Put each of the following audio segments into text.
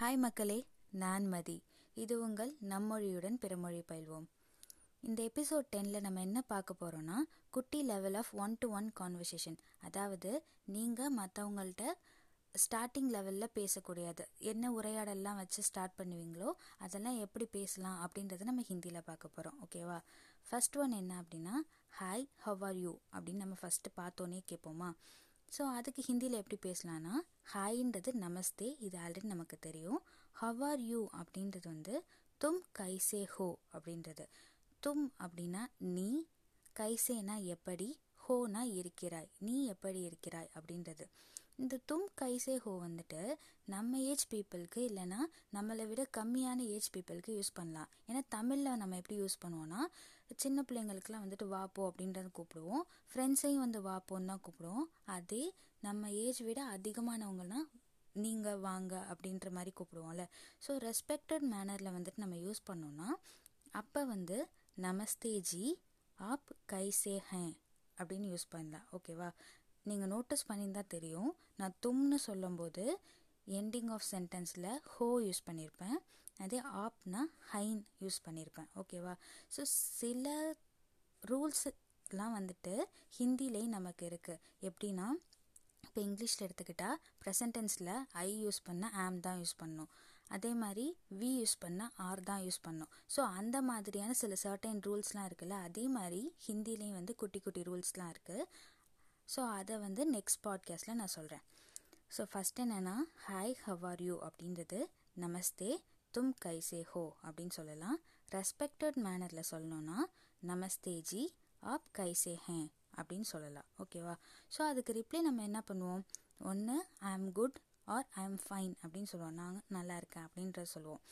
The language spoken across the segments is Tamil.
ஹாய் மக்களே நான் மதி. இது உங்கள் நம்மொழியுடன் பிறமொழி பயில்வோம். இந்த எபிசோட் டெனில் நம்ம என்ன பார்க்க போகிறோன்னா குட்டி level of one to one conversation அதாவது நீங்கள் மற்றவங்கள்ட்ட ஸ்டார்டிங் லெவலில் பேசக்கூடியது. என்ன உரையாடல்லாம் வச்சு ஸ்டார்ட் பண்ணுவீங்களோ அதெல்லாம் எப்படி பேசலாம் அப்படின்றத நம்ம ஹிந்தியில் பார்க்க போகிறோம் ஓகேவா ஃபர்ஸ்ட் ஒன் என்ன அப்படின்னா ஹாய் ஹவ் ஆர் யூ அப்படின்னு நம்ம ஃபஸ்ட்டு பார்த்தோன்னே கேட்போமா? ஸோ அதுக்கு ஹிந்தியில் எப்படி பேசலாம்னா ஹாய்ன்றது நமஸ்தே இது ஆல்ரெடி நமக்கு தெரியும். ஹவ் ஆர் யூ அப்படின்றது வந்து தும் கைசே ஹோ அப்படின்றது. தும் அப்படின்னா நீ கைசேனா எப்படி ஹோனா இருக்கிறாய் நீ எப்படி இருக்கிறாய் அப்படின்றது. இந்த தும் கைசே ஹோ வந்துட்டு நம்ம ஏஜ் பீப்புளுக்கு இல்லைன்னா நம்மளை விட கம்மியான ஏஜ் பீப்புளுக்கு யூஸ் பண்ணலாம். ஏன்னா தமிழில் நம்ம எப்படி யூஸ் பண்ணுவோன்னா சின்ன பிள்ளைங்களுக்குலாம் வந்துட்டு வாப்போ அப்படின்றத கூப்பிடுவோம். ஃப்ரெண்ட்ஸையும் வந்து வாப்போன்னு தான் கூப்பிடுவோம். அதே நம்ம ஏஜ் விட அதிகமானவங்கன்னா நீங்கள் வாங்க அப்படின்ற மாதிரி கூப்பிடுவோம்ல. ஸோ ரெஸ்பெக்டட் மேனரில் வந்துட்டு நம்ம யூஸ் பண்ணோன்னா அப்போ வந்து நமஸ்தேஜி ஆப் கைசே ஹேன் அப்படின்னு யூஸ் பண்ணலாம். ஓகேவா? நீங்கள் நோட்டீஸ் பண்ணியிருந்தா தெரியும். நான் தும்னு சொல்லும்போது எண்டிங் ஆஃப் சென்டென்ஸில் ஹோ யூஸ் பண்ணியிருப்பேன். அதே ஆப்னா ஹைன் யூஸ் பண்ணியிருப்பேன். ஓகேவா ஸோ சில ரூல்ஸ்லாம் வந்துட்டு ஹிந்திலேயும் நமக்கு இருக்குது எப்படின்னா இப்போ இங்கிலீஷில் எடுத்துக்கிட்டால் ப்ரெசன்டென்ஸில் ஐ யூஸ் பண்ணால் ஆம் தான் யூஸ் பண்ணும். அதே மாதிரி வி யூஸ் பண்ணால் ஆர் தான் யூஸ் பண்ணும். ஸோ அந்த மாதிரியான சில சர்டைன் ரூல்ஸ்லாம் இருக்குல்ல அதே மாதிரி ஹிந்திலேயும் வந்து குட்டி குட்டி ரூல்ஸ்லாம் இருக்குது ஸோ அதை வந்து நெக்ஸ்ட் பாட்காஸ்ட்டில் நான் சொல்கிறேன் ஸோ ஃபஸ்ட் என்னென்னா ஹாய் ஹவ் ஆர் யூ அப்படின்றது நமஸ்தே தும் கைசே ஹோ அப்படின்னு சொல்லலாம். ரெஸ்பெக்டட் மேனரில் சொல்லணும்னா நமஸ்தே ஜி ஆப் கைசே ஹே அப்படின்னு சொல்லலாம். ஓகேவா ஸோ அதுக்கு ரிப்ளை நம்ம என்ன பண்ணுவோம்? ஒன்று ஐ ஆம் good or I am fine அப்படின்னு சொல்லுவோம். நான் நல்லா இருக்கேன் அப்படின்றத சொல்லுவோம்.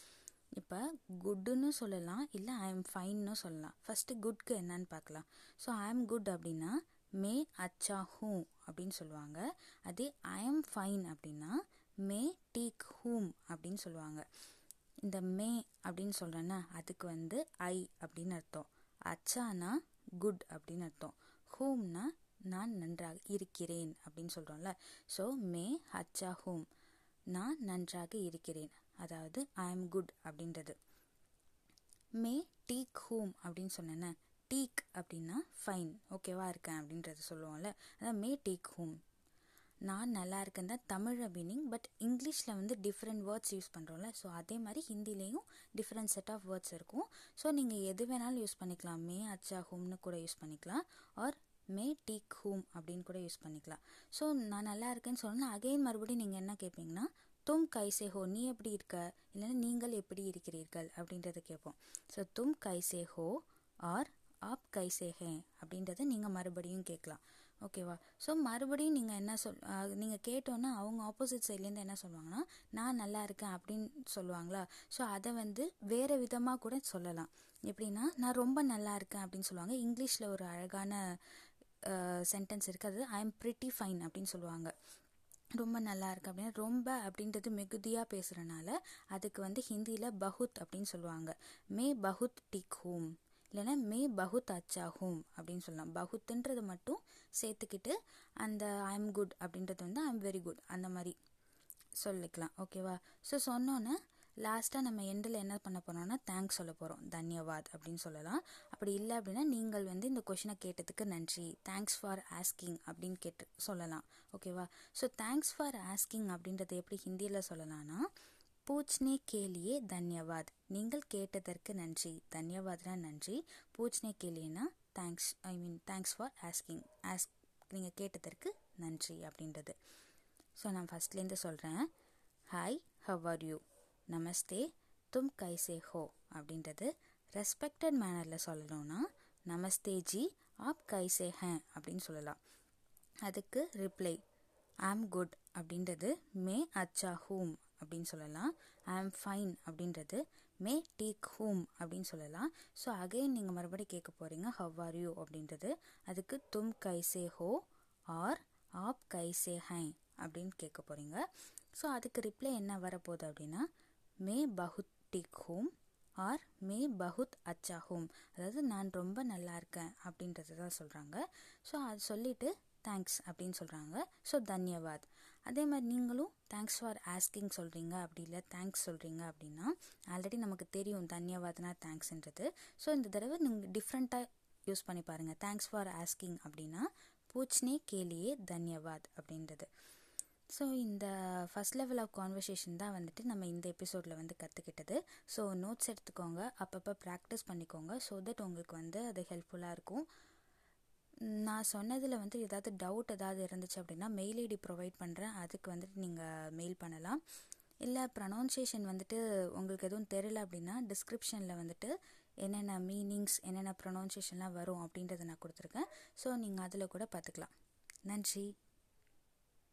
இப்போ குட்டுன்னு சொல்லலாம் இல்லை ஐ எம் ஃபைன்னு சொல்லலாம். ஃபஸ்ட்டு குட்க்கு என்னன்னு பார்க்கலாம். ஸோ ஐ ஆம் குட் அப்படின்னா மே அச்சா ஹூம் அப்படின்னு சொல்லுவாங்க. அதே ஐ எம் ஃபைன் அப்படின்னா மே டீக் ஹூம் அப்படின்னு சொல்லுவாங்க. இந்த மே அப்படின்னு சொல்கிறேன்னா அதுக்கு வந்து ஐ அப்படின்னு அர்த்தம். அச்சானா குட் அப்படின்னு அர்த்தம். ஹூம்னா நான் நன்றாக இருக்கிறேன் அப்படின்னு சொல்கிறோம்ல ஸோ மே அச்சா ஹூம் நான் நன்றாக இருக்கிறேன். அதாவது ஐ எம் குட் அப்படின்றது. மே டீக் ஹூம் அப்படின்னு சொன்னேன்னா டீக் அப்படின்னா ஃபைன் ஓகேவா இருக்கேன் அப்படின்றது சொல்லுவோம்ல. அதான் மே டீக் ஹூம் நான் நல்லா இருக்கேன் தான் தமிழ் மீனிங் பட் இங்கிலீஷில் வந்து டிஃப்ரெண்ட் வேர்ட்ஸ் யூஸ் பண்ணுறோம்ல ஸோ அதே மாதிரி ஹிந்திலேயும் டிஃப்ரெண்ட் செட் ஆஃப் வேர்ட்ஸ் இருக்கும். ஸோ நீங்கள் எது வேணாலும் யூஸ் பண்ணிக்கலாம். மே அச்சா ஹோம்னு கூட யூஸ் பண்ணிக்கலாம் ஆர் மே டீக் ஹோம் அப்படின்னு கூட யூஸ் பண்ணிக்கலாம். ஸோ நான் நல்லா இருக்கேன்னு சொன்னால் அகைன் மறுபடியும் நீங்கள் என்ன கேட்பீங்கன்னா தும் கைசே ஹோ நீ எப்படி இருக்க? இல்லைன்னா நீங்கள் எப்படி இருக்கிறீர்கள் அப்படின்றத கேட்போம் ஸோ தும் கைசே ஹோ ஆர் ஆப் கைசே ஹே அப்படின்றத நீங்கள் மறுபடியும் கேட்கலாம். ஓகேவா ஸோ மறுபடியும் நீங்கள் என்ன சொல் நீங்கள் கேட்டோன்னா அவங்க ஆப்போசிட் சைட்லேருந்து என்ன சொல்லுவாங்கன்னா நான் நல்லா இருக்கேன் அப்படின்னு சொல்லுவாங்களா? ஸோ அதை வந்து வேறு விதமாக கூட சொல்லலாம். எப்படின்னா நான் ரொம்ப நல்லா இருக்கேன் அப்படின்னு சொல்லுவாங்க. இங்கிலீஷில் ஒரு அழகான சென்டென்ஸ் இருக்குது அது ஐ எம் ப்ரிட்டி ஃபைன் அப்படின்னு சொல்லுவாங்க. ரொம்ப நல்லா இருக்கு அப்படின்னா ரொம்ப அப்படின்றது மிகுதியாக பேசுகிறனால அதுக்கு வந்து ஹிந்தியில் பகுத் அப்படின்னு சொல்லுவாங்க. மே பகுத் டிக் ஹோம். இல்லைன்னா மே பகுத் அச்சா ஹூம் அப்படின்னு சொல்லலாம். பகுத்துன்றது மட்டும் சேர்த்துக்கிட்டு அந்த ஐ எம் குட் அப்படின்றது வந்து ஐ எம் வெரி குட் அந்த மாதிரி சொல்லிக்கலாம். ஓகேவா ஸோ சொன்னோன்னே லாஸ்ட்டாக நம்ம எண்டில் என்ன பண்ண போகிறோம்னா தேங்க்ஸ் சொல்ல போகிறோம் தன்யவாத் அப்படின்னு சொல்லலாம். அப்படி இல்லை அப்படின்னா நீங்கள் வந்து இந்த கொஷினை கேட்டதுக்கு நன்றி. தேங்க்ஸ் ஃபார் ஆஸ்கிங் அப்படின்னு கேட்டு சொல்லலாம். ஓகேவா ஸோ தேங்க்ஸ் ஃபார் ஆஸ்கிங் அப்படின்றத எப்படி ஹிந்தியில் சொல்லலாம்னா பூச்னே கேலியே தன்யவாத். நீங்கள் கேட்டதற்கு நன்றி. தன்யவாத்னா நன்றி. பூச்னே கேலியனா thanks I mean thanks for asking ask நீங்கள் கேட்டதற்கு நன்றி அப்படின்றது. ஸோ நான் ஃபஸ்ட்லேருந்து சொல்கிறேன் ஹாய் ஹவ் ஆர் யூ நமஸ்தே தும் கைசே ஹோ அப்படின்றது. ரெஸ்பெக்டட் மேனரில் சொல்லணும்னா நமஸ்தே ஜி ஆப் கைசே ஹேன் அப்படின்னு சொல்லலாம். அதுக்கு ரிப்ளை ஆம் குட் அப்படின்றது மே அச்சா ஹூம் அப்படின்னு சொல்லலாம். ஐ ஆம் ஃபைன் அப்படின்றது மே டேக் ஹோம் அப்படின்னு சொல்லலாம். ஸோ அகைன் நீங்கள் மறுபடியும் கேட்க போகிறீங்க ஹவ் ஆர் யூ அப்படின்றது. அதுக்கு தும் கைசே ஹோ ஆர் ஆப் கைசே ஹை அப்படின்னு கேட்க போகிறீங்க ஸோ அதுக்கு ரிப்ளை என்ன வரப்போகுது அப்படின்னா மே பகுத் டிக் ஹோம் ஆர் மே பகுத் அச்சா ஹோம். அதாவது நான் ரொம்ப நல்லா இருக்கேன் அப்படின்றது தான் சொல்கிறாங்க ஸோ அது சொல்லிவிட்டு தேங்க்ஸ் அப்படின்னு சொல்கிறாங்க ஸோ தன்யவாத். அதே மாதிரி நீங்களும் தேங்க்ஸ் ஃபார் ஆஸ்கிங் சொல்கிறீங்க அப்படி இல்லை தேங்க்ஸ் சொல்கிறீங்க அப்படின்னா ஆல்ரெடி நமக்கு தெரியும் தன்யவாத்னா தேங்க்ஸ்ன்றது ஸோ இந்த தடவை நீங்கள் டிஃப்ரெண்ட்டாக யூஸ் பண்ணி பாருங்கள் தேங்க்ஸ் ஃபார் ஆஸ்கிங் அப்படின்னா பூச்னே கேலியே தன்யவாத் அப்படின்றது. ஸோ இந்த ஃபஸ்ட் லெவல் ஆஃப் கான்வர்சேஷன் தான் வந்துட்டு நம்ம இந்த எபிசோடில் வந்து கற்றுக்கிட்டது ஸோ நோட்ஸ் எடுத்துக்கோங்க. அப்பப்போ ப்ராக்டிஸ் பண்ணிக்கோங்க. ஸோ தட் உங்களுக்கு வந்து அது ஹெல்ப்ஃபுல்லாக இருக்கும். நான் சொன்னதில் வந்து ஏதாவது டவுட் ஏதாவது இருந்துச்சு அப்படின்னா மெயில் ஐடி ப்ரொவைட் பண்ணுறேன் அதுக்கு வந்துட்டு நீங்கள் மெயில் பண்ணலாம். இல்லை ப்ரனவுன்சியேஷன் வந்துட்டு உங்களுக்கு எதுவும் தெரியல அப்படின்னா டிஸ்கிரிப்ஷனில் வந்துட்டு என்னென்ன மீனிங்ஸ் என்னென்ன ப்ரொனவுன்சியேஷன்லாம் வரும் அப்படின்றத நான் கொடுத்துருக்கேன். ஸோ நீங்கள் அதில் கூட பார்த்துக்கலாம். நன்றி.